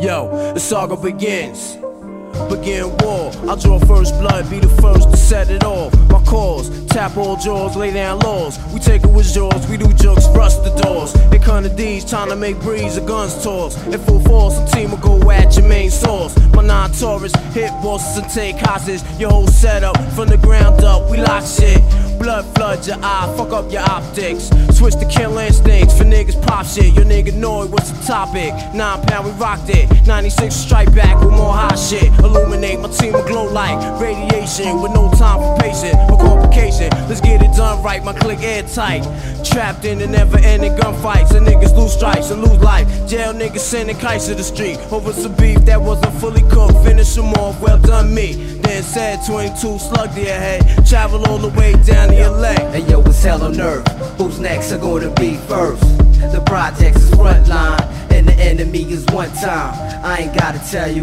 Yo, the saga begins. Begin war. I draw first blood, be the first to set it off. My cause, tap all jaws, lay down laws. We take it with jaws, we do jokes, rust the doors. They come to D's, trying to make breeze, the guns toss. In full force, the team will go at your main source. My non Taurus hit bosses and take hostage. Your whole setup from the ground up, we lock shit. Blood flood your eye, fuck up your optics. Switch to kill instincts for niggas pop shit. Your nigga know it, what's the topic? Nine pound, we rocked it. 96 strike back with more hot shit. Illuminate my team with glow like Radiation with no time for patience or complication. Let's get it done right, my click airtight. Trapped in the never ending gunfights. And niggas lose stripes and lose life. Jail niggas sending kites to the street. Over some beef that wasn't fully them off, well done me. Then said 22 slug to your head. Travel all the way down to leg. Hey yo, it's hell on earth. Who's next are gonna be first? The projects is frontline, and the enemy is one time. I ain't gotta tell you.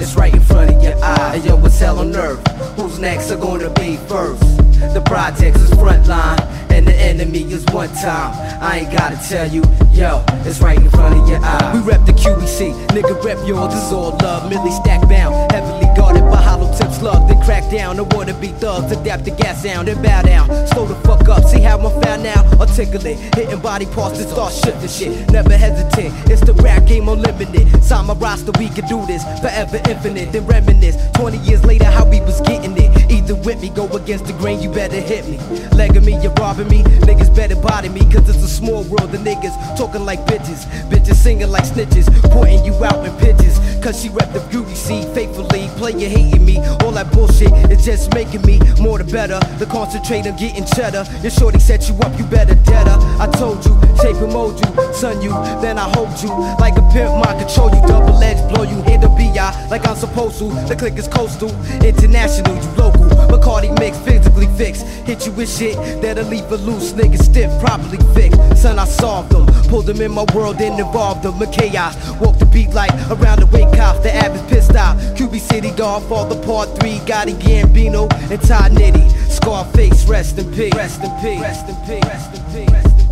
It's right in front of your eye. Yo, it's hell on earth. Who's next are gonna be first? The projects is frontline, and the enemy is one time. I ain't gotta tell you, yo, it's right in front of your eye. We rep the QBC, nigga rep yours, this is all love. Millie stack bound, heavily guarded by hollow tip slug. Then crack down, the wanna be thugs, adapt the gas sound, then bow down. Slow the fuck up, see how I'm found now? Articulate, hitting body parts to start shifting shit. Never hesitate, it's the rap game unlimited. Sign my roster, we can do this, forever infinite. Then reminisce, 20 years later, how we with me, go against the grain, you better hit me. Legging me, you're robbing me, niggas better body me, cause it's a small world. The niggas talking like bitches, bitches singing like snitches, pointing you out in pitches. Cause she rep the beauty seed faithfully, player hating me. All that bullshit is just making me more the better. The concentrate on getting cheddar. Your shorty set you up, you better deader. I told you, shape and mold you, son you, then I hold you. Like a pimp, mind control you, double edge, blow you, the BI like I'm supposed to. The click is coastal, international, you local. Bacardi mix, physically fixed. Hit you with shit that'll leave a loose nigga stiff, properly fixed. Son, I solved them, pulled them in my world and involved them in chaos. Walk the beat like around the wake cop, the app is pissed out. QB City, the Part 3, Gotti Gambino, and Todd Nitty. Scarface, rest in peace. Rest in peace. Rest in peace. Rest in peace. Rest in peace.